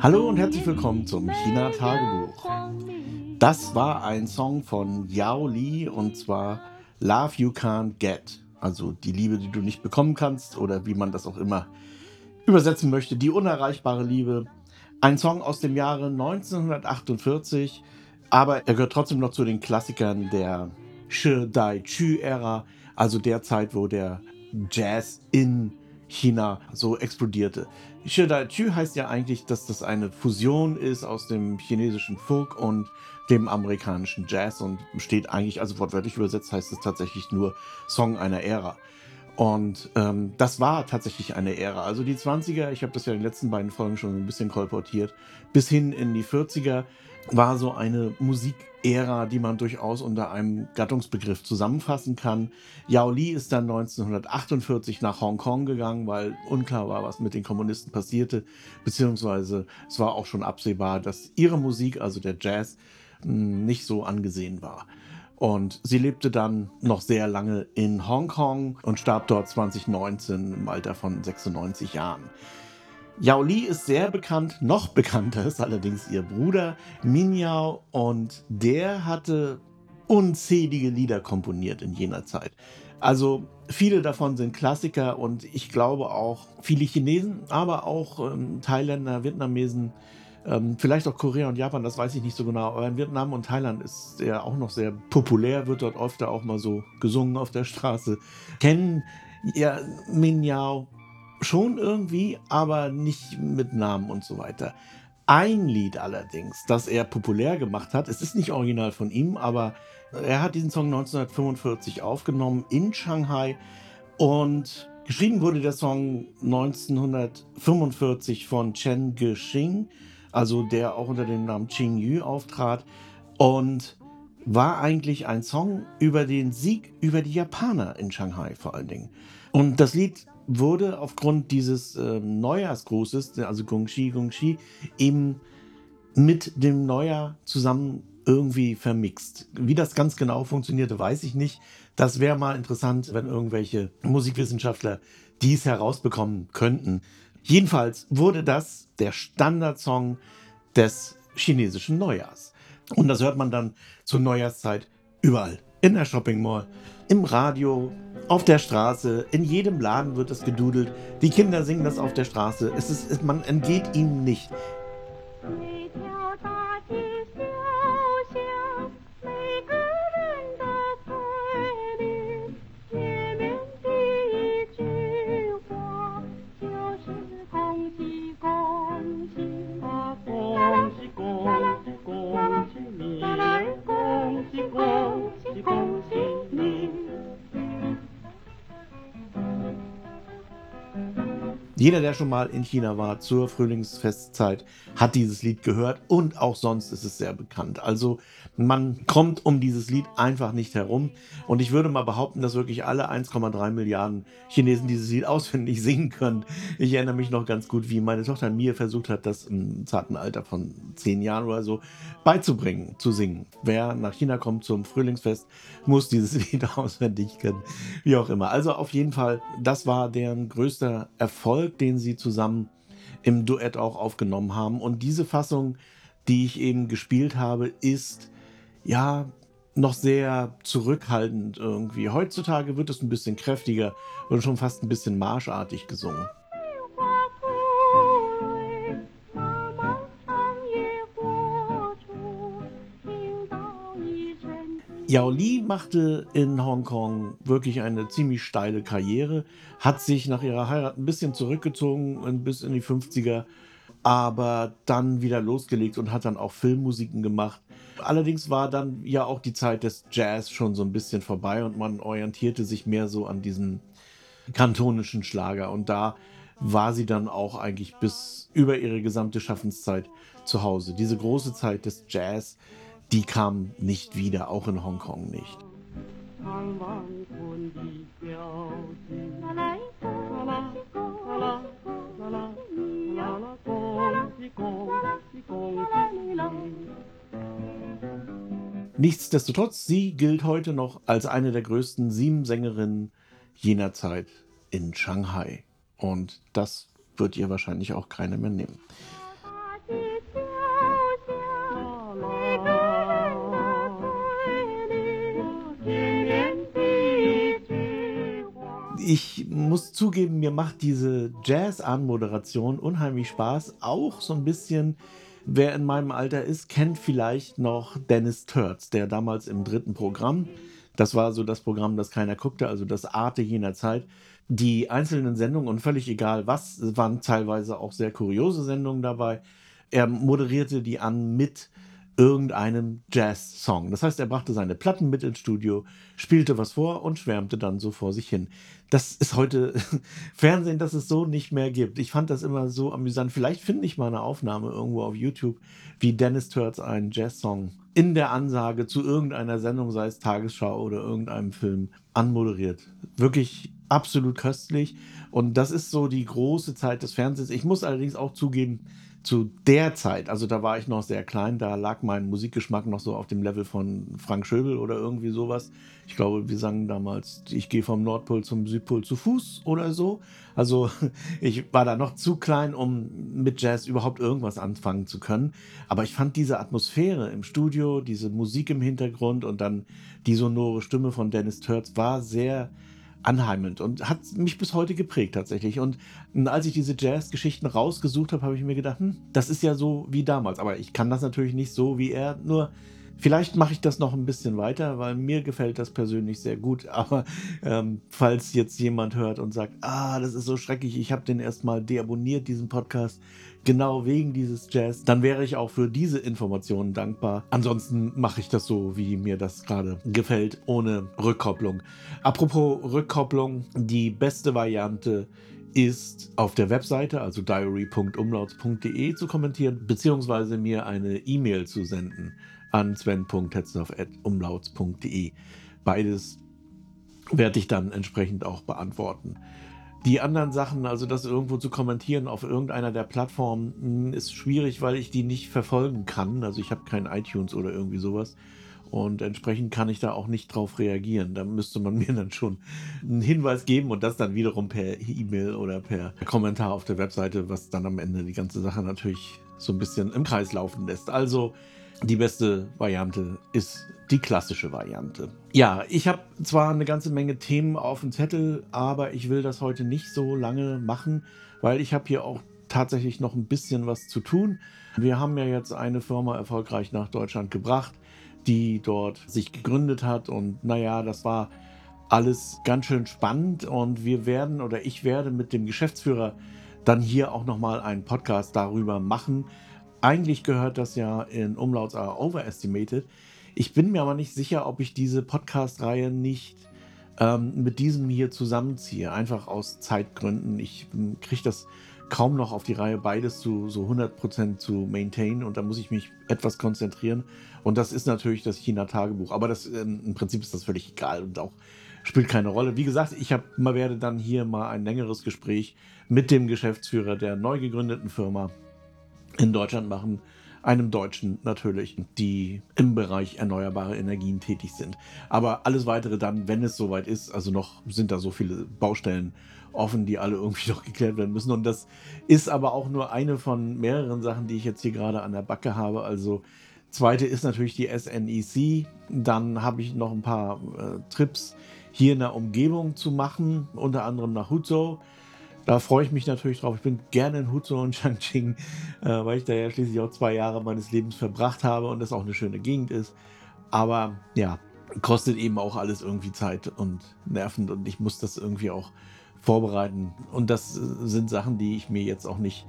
Hallo und herzlich willkommen zum China Tagebuch. Das war ein Song von Yao Li und zwar Love You Can't Get, also die Liebe, die du nicht bekommen kannst oder wie man das auch immer übersetzen möchte, die unerreichbare Liebe. Ein Song aus dem Jahre 1948, aber er gehört trotzdem noch zu den Klassikern der Shi Dai Chu Ära, also der Zeit, wo der Jazz in China so explodierte. Shidai-Chu heißt ja eigentlich, dass das eine Fusion ist aus dem chinesischen Folk und dem amerikanischen Jazz und steht eigentlich, also wortwörtlich übersetzt heißt es tatsächlich nur Song einer Ära. Und ähm, das war tatsächlich eine Ära. Also die 20er, ich habe das ja in den letzten beiden Folgen schon ein bisschen kolportiert, bis hin in die 40er war so eine Musikära, die man durchaus unter einem Gattungsbegriff zusammenfassen kann. Yao Li ist dann 1948 nach Hongkong gegangen, weil unklar war, was mit den Kommunisten passierte, beziehungsweise es war auch schon absehbar, dass ihre Musik, also der Jazz, hm, nicht so angesehen war. Und sie lebte dann noch sehr lange in Hongkong und starb dort 2019 im Alter von 96 Jahren. Yao Li ist sehr bekannt, noch bekannter ist allerdings ihr Bruder Min Yao und der hatte unzählige Lieder komponiert in jener Zeit. Also viele davon sind Klassiker und ich glaube auch viele Chinesen, aber auch ähm, Thailänder, Vietnamesen, ähm, vielleicht auch Korea und Japan, das weiß ich nicht so genau, aber in Vietnam und Thailand ist er auch noch sehr populär, wird dort öfter auch mal so gesungen auf der Straße. Kennen ja Min Yao schon irgendwie, aber nicht mit Namen und so weiter. Ein Lied allerdings, das er populär gemacht hat, es ist nicht original von ihm, aber er hat diesen Song 1945 aufgenommen in Shanghai und geschrieben wurde der Song 1945 von Chen Gexing, also der auch unter dem Namen Qing Yu auftrat und war eigentlich ein Song über den Sieg über die Japaner in Shanghai vor allen Dingen. Und das Lied wurde aufgrund dieses äh, Neujahrsgrußes, also Gongxi Gongxi, eben mit dem Neujahr zusammen irgendwie vermixt. Wie das ganz genau funktionierte, weiß ich nicht. Das wäre mal interessant, wenn irgendwelche Musikwissenschaftler dies herausbekommen könnten. Jedenfalls wurde das der Standardsong des chinesischen Neujahrs. Und das hört man dann zur Neujahrszeit überall. In der Shopping Mall, im Radio, auf der Straße, in jedem Laden wird es gedudelt. Die Kinder singen das auf der Straße. Es ist, man entgeht ihnen nicht. Jeder, der schon mal in China war zur Frühlingsfestzeit, hat dieses Lied gehört und auch sonst ist es sehr bekannt. Also man kommt um dieses Lied einfach nicht herum. Und ich würde mal behaupten, dass wirklich alle 1,3 Milliarden Chinesen dieses Lied auswendig singen können. Ich erinnere mich noch ganz gut, wie meine Tochter mir versucht hat, das im zarten Alter von zehn Jahren oder so beizubringen, zu singen. Wer nach China kommt zum Frühlingsfest, muss dieses Lied auswendig können. Wie auch immer. Also auf jeden Fall, das war deren größter Erfolg, den sie zusammen im Duett auch aufgenommen haben. Und diese Fassung, die ich eben gespielt habe, ist ja noch sehr zurückhaltend irgendwie. Heutzutage wird es ein bisschen kräftiger und schon fast ein bisschen marschartig gesungen. Yao Li machte in Hongkong wirklich eine ziemlich steile Karriere, hat sich nach ihrer Heirat ein bisschen zurückgezogen bis in die 50er, aber dann wieder losgelegt und hat dann auch Filmmusiken gemacht. Allerdings war dann ja auch die Zeit des Jazz schon so ein bisschen vorbei und man orientierte sich mehr so an diesem kantonischen Schlager und da war sie dann auch eigentlich bis über ihre gesamte Schaffenszeit zu Hause. Diese große Zeit des Jazz, die kam nicht wieder, auch in Hongkong nicht. Nichtsdestotrotz, sie gilt heute noch als eine der größten sieben Sängerinnen jener Zeit in Shanghai. Und das wird ihr wahrscheinlich auch keiner mehr nehmen. Ich muss zugeben, mir macht diese Jazz-Anmoderation unheimlich Spaß. Auch so ein bisschen, wer in meinem Alter ist, kennt vielleicht noch Dennis Turz, der damals im dritten Programm, das war so das Programm, das keiner guckte, also das Arte jener Zeit, die einzelnen Sendungen und völlig egal was, waren teilweise auch sehr kuriose Sendungen dabei. Er moderierte die an mit irgendeinem Jazz-Song. Das heißt, er brachte seine Platten mit ins Studio, spielte was vor und schwärmte dann so vor sich hin. Das ist heute Fernsehen, das es so nicht mehr gibt. Ich fand das immer so amüsant. Vielleicht finde ich mal eine Aufnahme irgendwo auf YouTube, wie Dennis Turtz einen Jazz-Song in der Ansage zu irgendeiner Sendung, sei es Tagesschau oder irgendeinem Film, anmoderiert. Wirklich absolut köstlich. Und das ist so die große Zeit des Fernsehens. Ich muss allerdings auch zugeben, zu der Zeit, also da war ich noch sehr klein, da lag mein Musikgeschmack noch so auf dem Level von Frank Schöbel oder irgendwie sowas. Ich glaube, wir sangen damals, ich gehe vom Nordpol zum Südpol zu Fuß oder so. Also ich war da noch zu klein, um mit Jazz überhaupt irgendwas anfangen zu können. Aber ich fand diese Atmosphäre im Studio, diese Musik im Hintergrund und dann die sonore Stimme von Dennis Turtz war sehr anheimelnd und hat mich bis heute geprägt tatsächlich. Und als ich diese Jazz-Geschichten rausgesucht habe, habe ich mir gedacht, hm, das ist ja so wie damals. Aber ich kann das natürlich nicht so wie er, nur Vielleicht mache ich das noch ein bisschen weiter, weil mir gefällt das persönlich sehr gut. Aber ähm, falls jetzt jemand hört und sagt, ah, das ist so schrecklich, ich habe den erstmal deabonniert, diesen Podcast, genau wegen dieses Jazz, dann wäre ich auch für diese Informationen dankbar. Ansonsten mache ich das so, wie mir das gerade gefällt, ohne Rückkopplung. Apropos Rückkopplung, die beste Variante ist auf der Webseite, also diary.umlauts.de zu kommentieren, beziehungsweise mir eine E-Mail zu senden an sven.hetznow.umlauts.de. Beides werde ich dann entsprechend auch beantworten. Die anderen Sachen, also das irgendwo zu kommentieren auf irgendeiner der Plattformen, hm, ist schwierig, weil ich die nicht verfolgen kann. Also ich habe kein iTunes oder irgendwie sowas. Und entsprechend kann ich da auch nicht drauf reagieren. Da müsste man mir dann schon einen Hinweis geben und das dann wiederum per E-Mail oder per Kommentar auf der Webseite, was dann am Ende die ganze Sache natürlich so ein bisschen im Kreis laufen lässt. Also die beste Variante ist die klassische Variante. Ja, ich habe zwar eine ganze Menge Themen auf dem Zettel, aber ich will das heute nicht so lange machen, weil ich habe hier auch tatsächlich noch ein bisschen was zu tun. Wir haben ja jetzt eine Firma erfolgreich nach Deutschland gebracht, die dort sich gegründet hat und naja, das war alles ganz schön spannend und wir werden oder ich werde mit dem Geschäftsführer dann hier auch nochmal einen Podcast darüber machen, eigentlich gehört das ja in Umlauts are overestimated. Ich bin mir aber nicht sicher, ob ich diese Podcast-Reihe nicht ähm, mit diesem hier zusammenziehe. Einfach aus Zeitgründen. Ich hm, kriege das kaum noch auf die Reihe, beides zu so 100% zu maintain und da muss ich mich etwas konzentrieren. Und das ist natürlich das China-Tagebuch. Aber das, ähm, im Prinzip ist das völlig egal und auch spielt keine Rolle. Wie gesagt, ich hab, werde dann hier mal ein längeres Gespräch mit dem Geschäftsführer der neu gegründeten Firma in Deutschland machen, einem Deutschen natürlich, die im Bereich erneuerbare Energien tätig sind. Aber alles weitere dann, wenn es soweit ist, also noch sind da so viele Baustellen offen, die alle irgendwie noch geklärt werden müssen. Und das ist aber auch nur eine von mehreren Sachen, die ich jetzt hier gerade an der Backe habe. Also zweite ist natürlich die SNEC. Dann habe ich noch ein paar äh, Trips hier in der Umgebung zu machen, unter anderem nach Huzhou. Da freue ich mich natürlich drauf. Ich bin gerne in Huzhou und Changqing, äh, weil ich da ja schließlich auch zwei Jahre meines Lebens verbracht habe und das auch eine schöne Gegend ist. Aber ja, kostet eben auch alles irgendwie Zeit und Nerven und ich muss das irgendwie auch vorbereiten. Und das sind Sachen, die ich mir jetzt auch nicht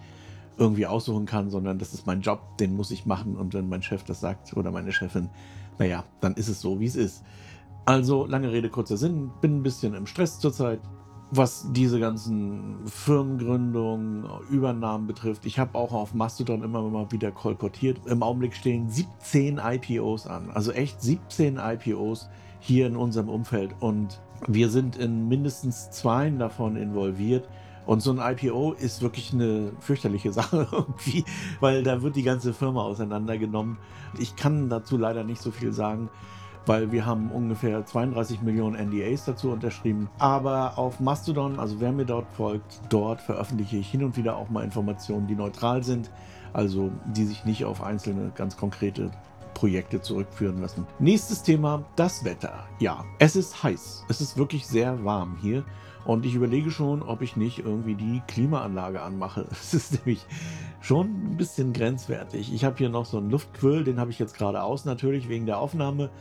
irgendwie aussuchen kann, sondern das ist mein Job, den muss ich machen. Und wenn mein Chef das sagt oder meine Chefin, naja, dann ist es so, wie es ist. Also, lange Rede, kurzer Sinn, bin ein bisschen im Stress zurzeit, was diese ganzen Firmengründungen, Übernahmen betrifft. Ich habe auch auf Mastodon immer mal wieder kolportiert. Im Augenblick stehen 17 IPOs an. Also echt 17 IPOs hier in unserem Umfeld. Und wir sind in mindestens zwei davon involviert. Und so ein IPO ist wirklich eine fürchterliche Sache irgendwie, weil da wird die ganze Firma auseinandergenommen. Ich kann dazu leider nicht so viel sagen weil wir haben ungefähr 32 Millionen NDAs dazu unterschrieben. Aber auf Mastodon, also wer mir dort folgt, dort veröffentliche ich hin und wieder auch mal Informationen, die neutral sind, also die sich nicht auf einzelne ganz konkrete Projekte zurückführen lassen. Nächstes Thema, das Wetter. Ja, es ist heiß. Es ist wirklich sehr warm hier. Und ich überlege schon, ob ich nicht irgendwie die Klimaanlage anmache. Das ist nämlich schon ein bisschen grenzwertig. Ich habe hier noch so einen Luftquill, den habe ich jetzt gerade aus, natürlich wegen der Aufnahme.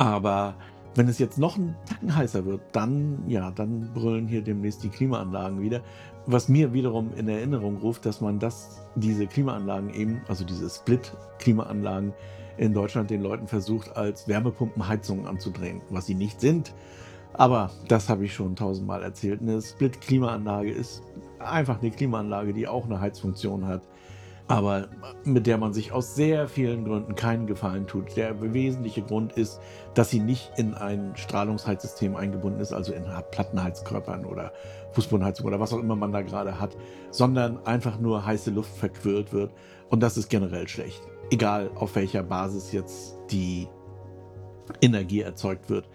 Aber wenn es jetzt noch ein Tacken heißer wird, dann, ja, dann brüllen hier demnächst die Klimaanlagen wieder. Was mir wiederum in Erinnerung ruft, dass man das, diese Klimaanlagen eben, also diese Split-Klimaanlagen in Deutschland den Leuten versucht, als Wärmepumpenheizungen anzudrehen, was sie nicht sind. Aber das habe ich schon tausendmal erzählt. Eine Split-Klimaanlage ist einfach eine Klimaanlage, die auch eine Heizfunktion hat, aber mit der man sich aus sehr vielen Gründen keinen Gefallen tut. Der wesentliche Grund ist, dass sie nicht in ein Strahlungsheizsystem eingebunden ist, also in Plattenheizkörpern oder Fußbodenheizung oder was auch immer man da gerade hat, sondern einfach nur heiße Luft verquirlt wird. Und das ist generell schlecht. Egal auf welcher Basis jetzt die Energie erzeugt wird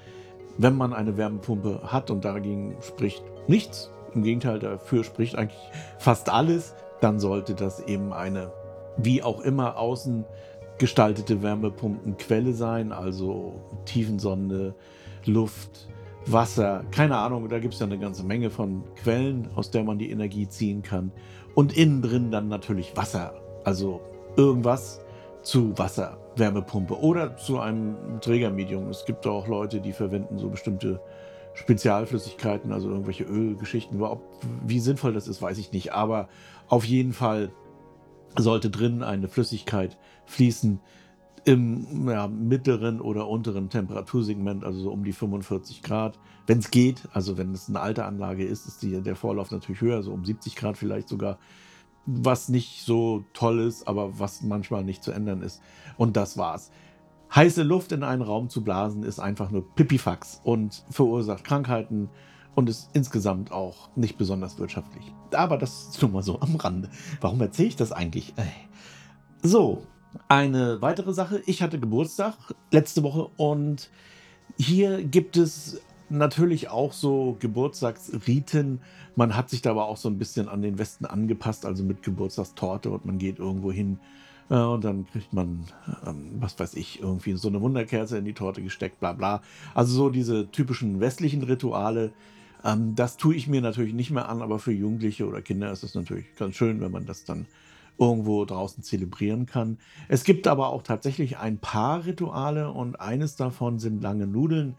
wenn man eine Wärmepumpe hat und dagegen spricht nichts, im Gegenteil, dafür spricht eigentlich fast alles, dann sollte das eben eine, wie auch immer, außen gestaltete Wärmepumpenquelle sein, also Tiefensonde, Luft, Wasser, keine Ahnung, da gibt es ja eine ganze Menge von Quellen, aus der man die Energie ziehen kann. Und innen drin dann natürlich Wasser, also irgendwas zu Wasser. Wärmepumpe oder zu einem Trägermedium. Es gibt auch Leute, die verwenden so bestimmte Spezialflüssigkeiten, also irgendwelche Ölgeschichten. Ob, wie sinnvoll das ist, weiß ich nicht. Aber auf jeden Fall sollte drin eine Flüssigkeit fließen im ja, mittleren oder unteren Temperatursegment, also so um die 45 Grad. Wenn es geht, also wenn es eine alte Anlage ist, ist die, der Vorlauf natürlich höher, so um 70 Grad vielleicht sogar was nicht so toll ist, aber was manchmal nicht zu ändern ist. Und das war's. Heiße Luft in einen Raum zu blasen ist einfach nur Pipifax und verursacht Krankheiten und ist insgesamt auch nicht besonders wirtschaftlich. Aber das ist schon mal so am Rande. Warum erzähle ich das eigentlich? So, eine weitere Sache. Ich hatte Geburtstag letzte Woche und hier gibt es natürlich auch so Geburtstagsriten. Man hat sich da aber auch so ein bisschen an den Westen angepasst, also mit Geburtstagstorte und man geht irgendwo hin äh, und dann kriegt man, ähm, was weiß ich, irgendwie so eine Wunderkerze in die Torte gesteckt, bla bla. Also so diese typischen westlichen Rituale. Ähm, das tue ich mir natürlich nicht mehr an, aber für Jugendliche oder Kinder ist es natürlich ganz schön, wenn man das dann irgendwo draußen zelebrieren kann. Es gibt aber auch tatsächlich ein paar Rituale und eines davon sind lange Nudeln.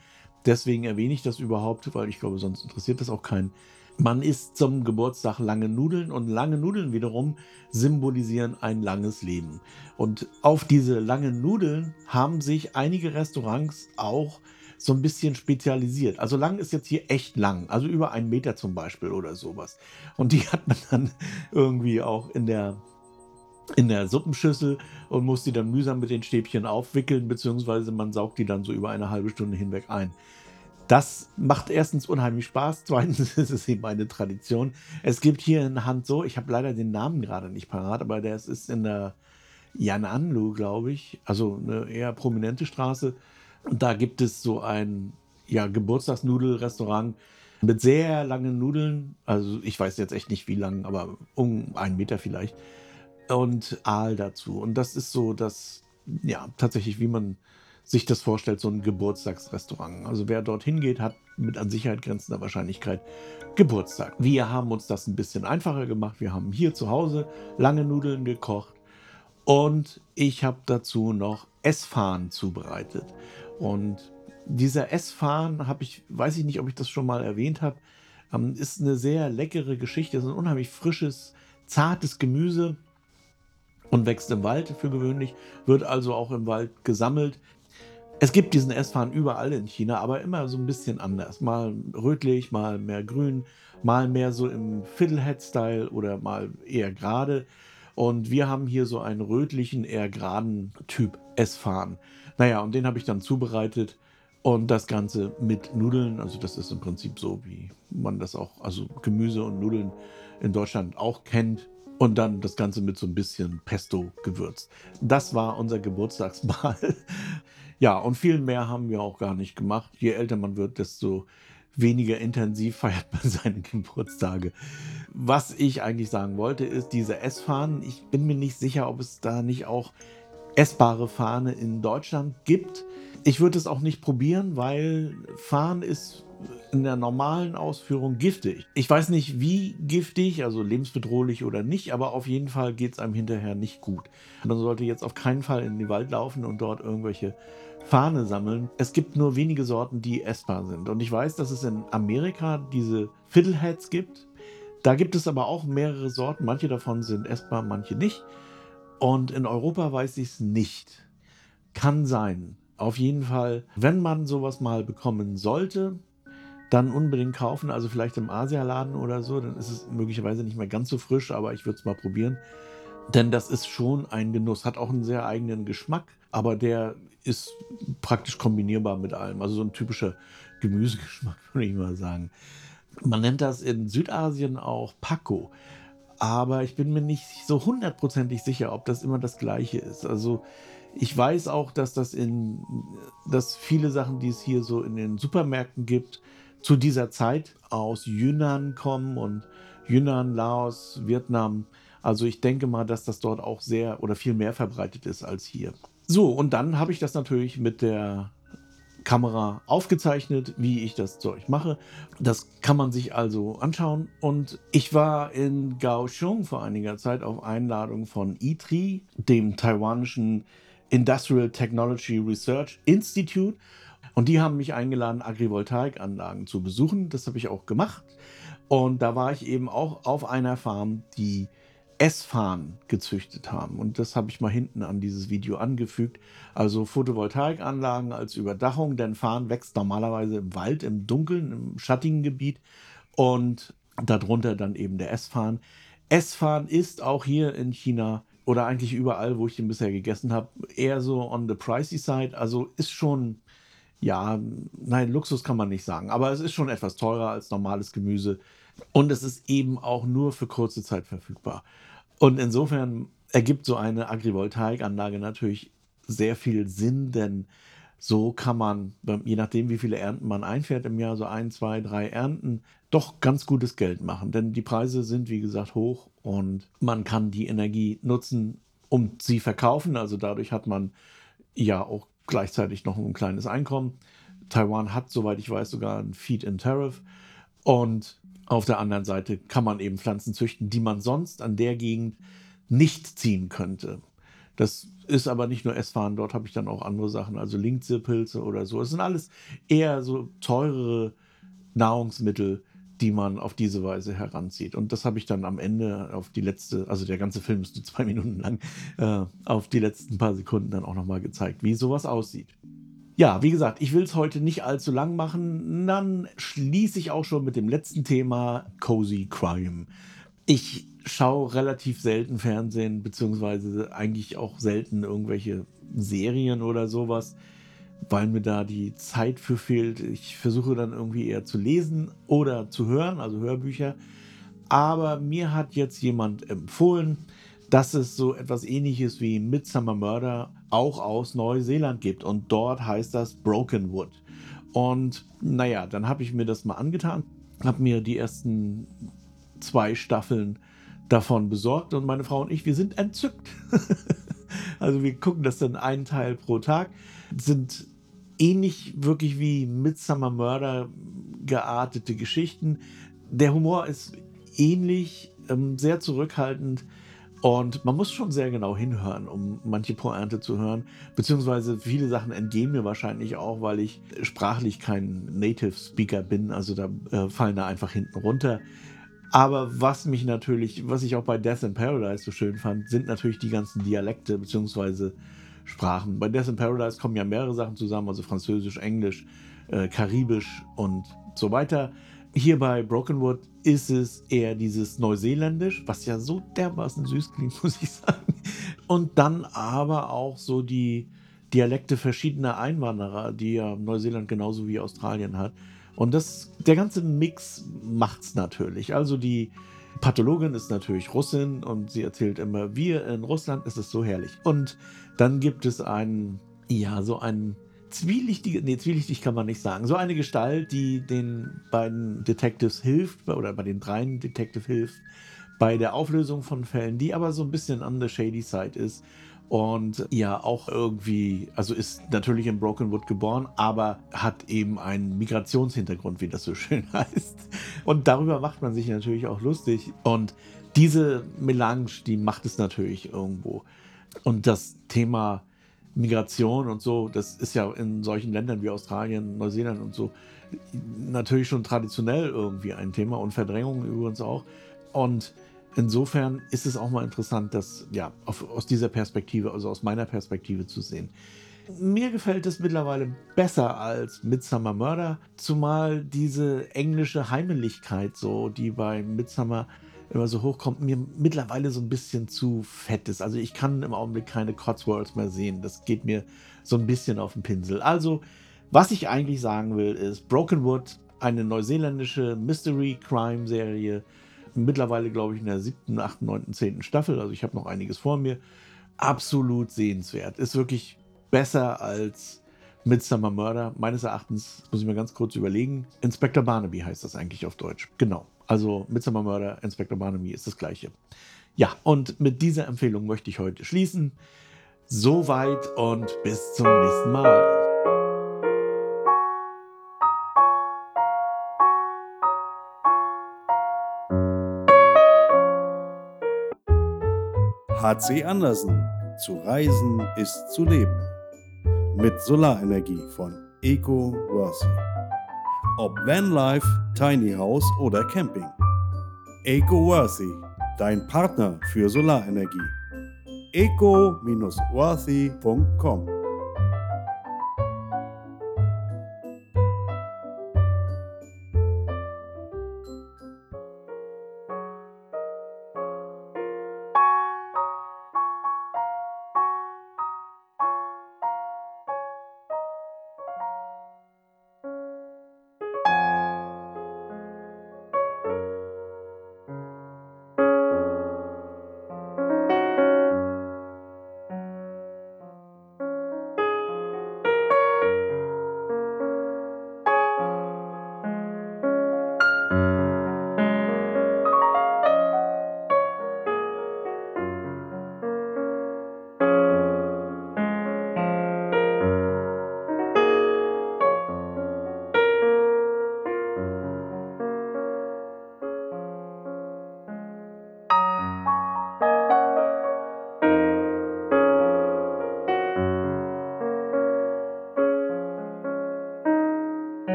Deswegen erwähne ich das überhaupt, weil ich glaube, sonst interessiert das auch keinen. Man isst zum Geburtstag lange Nudeln und lange Nudeln wiederum symbolisieren ein langes Leben. Und auf diese langen Nudeln haben sich einige Restaurants auch so ein bisschen spezialisiert. Also lang ist jetzt hier echt lang, also über einen Meter zum Beispiel oder sowas. Und die hat man dann irgendwie auch in der in der Suppenschüssel und muss die dann mühsam mit den Stäbchen aufwickeln, beziehungsweise man saugt die dann so über eine halbe Stunde hinweg ein. Das macht erstens unheimlich Spaß, zweitens ist es eben eine Tradition. Es gibt hier in Hand so, ich habe leider den Namen gerade nicht parat, aber der ist in der Jan Anlu, glaube ich, also eine eher prominente Straße. Und da gibt es so ein ja, Geburtstagsnudelrestaurant mit sehr langen Nudeln. Also ich weiß jetzt echt nicht wie lang, aber um einen Meter vielleicht und Aal dazu. Und das ist so das, ja, tatsächlich, wie man sich das vorstellt, so ein Geburtstagsrestaurant. Also wer dorthin geht, hat mit an Sicherheit grenzender Wahrscheinlichkeit Geburtstag. Wir haben uns das ein bisschen einfacher gemacht. Wir haben hier zu Hause lange Nudeln gekocht und ich habe dazu noch Essfahnen zubereitet. Und dieser Essfahnen habe ich, weiß ich nicht, ob ich das schon mal erwähnt habe, ähm, ist eine sehr leckere Geschichte. Es ist ein unheimlich frisches, zartes Gemüse und wächst im Wald für gewöhnlich, wird also auch im Wald gesammelt. Es gibt diesen Essfahren überall in China, aber immer so ein bisschen anders. Mal rötlich, mal mehr grün, mal mehr so im Fiddlehead-Style oder mal eher gerade. Und wir haben hier so einen rötlichen, eher geraden Typ Essfahren. Naja, und den habe ich dann zubereitet und das Ganze mit Nudeln. Also das ist im Prinzip so, wie man das auch, also Gemüse und Nudeln in Deutschland auch kennt. Und dann das Ganze mit so ein bisschen Pesto gewürzt. Das war unser Geburtstagsmahl. ja, und viel mehr haben wir auch gar nicht gemacht. Je älter man wird, desto weniger intensiv feiert man seine Geburtstage. Was ich eigentlich sagen wollte, ist diese S-Fahnen. Ich bin mir nicht sicher, ob es da nicht auch essbare Fahne in Deutschland gibt. Ich würde es auch nicht probieren, weil Fahren ist in der normalen Ausführung giftig. Ich weiß nicht, wie giftig, also lebensbedrohlich oder nicht, aber auf jeden Fall geht es einem hinterher nicht gut. Man sollte jetzt auf keinen Fall in den Wald laufen und dort irgendwelche Fahne sammeln. Es gibt nur wenige Sorten, die essbar sind. Und ich weiß, dass es in Amerika diese Fiddleheads gibt. Da gibt es aber auch mehrere Sorten. Manche davon sind essbar, manche nicht. Und in Europa weiß ich es nicht. Kann sein. Auf jeden Fall, wenn man sowas mal bekommen sollte, dann unbedingt kaufen. Also vielleicht im Asialaden oder so. Dann ist es möglicherweise nicht mehr ganz so frisch, aber ich würde es mal probieren. Denn das ist schon ein Genuss. Hat auch einen sehr eigenen Geschmack, aber der ist praktisch kombinierbar mit allem. Also so ein typischer Gemüsegeschmack, würde ich mal sagen. Man nennt das in Südasien auch Paco. Aber ich bin mir nicht so hundertprozentig sicher, ob das immer das gleiche ist. Also ich weiß auch, dass das in, dass viele Sachen, die es hier so in den Supermärkten gibt, zu dieser Zeit aus Yunnan kommen und Yunnan, Laos, Vietnam. Also ich denke mal, dass das dort auch sehr oder viel mehr verbreitet ist als hier. So, und dann habe ich das natürlich mit der Kamera aufgezeichnet, wie ich das Zeug mache. Das kann man sich also anschauen. Und ich war in Kaohsiung vor einiger Zeit auf Einladung von ITRI, dem taiwanischen Industrial Technology Research Institute. Und die haben mich eingeladen, Agrivoltaikanlagen zu besuchen. Das habe ich auch gemacht. Und da war ich eben auch auf einer Farm, die S-Fahnen gezüchtet haben. Und das habe ich mal hinten an dieses Video angefügt. Also Photovoltaikanlagen als Überdachung, denn Fahnen wächst normalerweise im Wald, im Dunkeln, im schattigen Gebiet. Und darunter dann eben der S-Fahnen. S-Fahnen ist auch hier in China oder eigentlich überall, wo ich den bisher gegessen habe, eher so on the pricey side. Also ist schon, ja, nein, Luxus kann man nicht sagen, aber es ist schon etwas teurer als normales Gemüse. Und es ist eben auch nur für kurze Zeit verfügbar. Und insofern ergibt so eine Agrivoltaikanlage natürlich sehr viel Sinn, denn so kann man, je nachdem, wie viele Ernten man einfährt im Jahr, so ein, zwei, drei Ernten, doch ganz gutes Geld machen. Denn die Preise sind, wie gesagt, hoch und man kann die Energie nutzen, um sie verkaufen. Also dadurch hat man ja auch gleichzeitig noch ein kleines Einkommen. Taiwan hat, soweit ich weiß, sogar ein Feed-in-Tariff. Und auf der anderen Seite kann man eben Pflanzen züchten, die man sonst an der Gegend nicht ziehen könnte. Das ist aber nicht nur Essfahren, dort habe ich dann auch andere Sachen, also Linkse-Pilze oder so. Es sind alles eher so teurere Nahrungsmittel, die man auf diese Weise heranzieht. Und das habe ich dann am Ende auf die letzte, also der ganze Film ist nur zwei Minuten lang, äh, auf die letzten paar Sekunden dann auch nochmal gezeigt, wie sowas aussieht. Ja, wie gesagt, ich will es heute nicht allzu lang machen. Dann schließe ich auch schon mit dem letzten Thema Cozy Crime. Ich schaue relativ selten Fernsehen, beziehungsweise eigentlich auch selten irgendwelche Serien oder sowas, weil mir da die Zeit für fehlt. Ich versuche dann irgendwie eher zu lesen oder zu hören, also Hörbücher. Aber mir hat jetzt jemand empfohlen, dass es so etwas ähnliches wie Midsummer Murder auch aus Neuseeland gibt. Und dort heißt das Brokenwood. Und naja, dann habe ich mir das mal angetan, habe mir die ersten zwei Staffeln davon besorgt und meine Frau und ich, wir sind entzückt. also wir gucken das dann einen Teil pro Tag, sind ähnlich wirklich wie Midsummer Murder geartete Geschichten. Der Humor ist ähnlich, ähm, sehr zurückhaltend und man muss schon sehr genau hinhören, um manche Pointe zu hören. Beziehungsweise viele Sachen entgehen mir wahrscheinlich auch, weil ich sprachlich kein Native Speaker bin. Also da äh, fallen da einfach hinten runter. Aber was mich natürlich, was ich auch bei Death in Paradise so schön fand, sind natürlich die ganzen Dialekte beziehungsweise Sprachen. Bei Death in Paradise kommen ja mehrere Sachen zusammen, also Französisch, Englisch, äh, Karibisch und so weiter. Hier bei Brokenwood ist es eher dieses Neuseeländisch, was ja so dermaßen süß klingt, muss ich sagen. Und dann aber auch so die Dialekte verschiedener Einwanderer, die ja Neuseeland genauso wie Australien hat. Und das, der ganze Mix macht es natürlich. Also die Pathologin ist natürlich Russin und sie erzählt immer, wir in Russland ist es so herrlich. Und dann gibt es einen, ja, so einen zwielichtige, nee, zwielichtig kann man nicht sagen. So eine Gestalt, die den beiden Detectives hilft, oder bei den dreien Detective hilft, bei der Auflösung von Fällen, die aber so ein bisschen on the shady side ist. Und ja auch irgendwie, also ist natürlich in Brokenwood geboren, aber hat eben einen Migrationshintergrund, wie das so schön heißt. Und darüber macht man sich natürlich auch lustig. Und diese Melange, die macht es natürlich irgendwo. Und das Thema Migration und so, das ist ja in solchen Ländern wie Australien, Neuseeland und so natürlich schon traditionell irgendwie ein Thema und Verdrängung übrigens auch. Und insofern ist es auch mal interessant, das ja auf, aus dieser Perspektive, also aus meiner Perspektive zu sehen. Mir gefällt es mittlerweile besser als Midsummer Murder, zumal diese englische Heimeligkeit, so die bei Midsummer immer so hochkommt, mir mittlerweile so ein bisschen zu fett ist. Also ich kann im Augenblick keine Cotswolds mehr sehen. Das geht mir so ein bisschen auf den Pinsel. Also, was ich eigentlich sagen will, ist Brokenwood, eine neuseeländische Mystery-Crime-Serie, mittlerweile, glaube ich, in der siebten, achten, neunten, zehnten Staffel. Also ich habe noch einiges vor mir. Absolut sehenswert. Ist wirklich besser als Midsummer Murder. Meines Erachtens, muss ich mir ganz kurz überlegen. Inspector Barnaby heißt das eigentlich auf Deutsch. Genau. Also Midsummer Murder, Inspector Barnaby ist das gleiche. Ja, und mit dieser Empfehlung möchte ich heute schließen. Soweit und bis zum nächsten Mal. HC Andersen. Zu reisen ist zu leben. Mit Solarenergie von Eco Worthy. Ob Vanlife, Tiny House oder Camping. Eco Worthy, dein Partner für Solarenergie. eco-worthy.com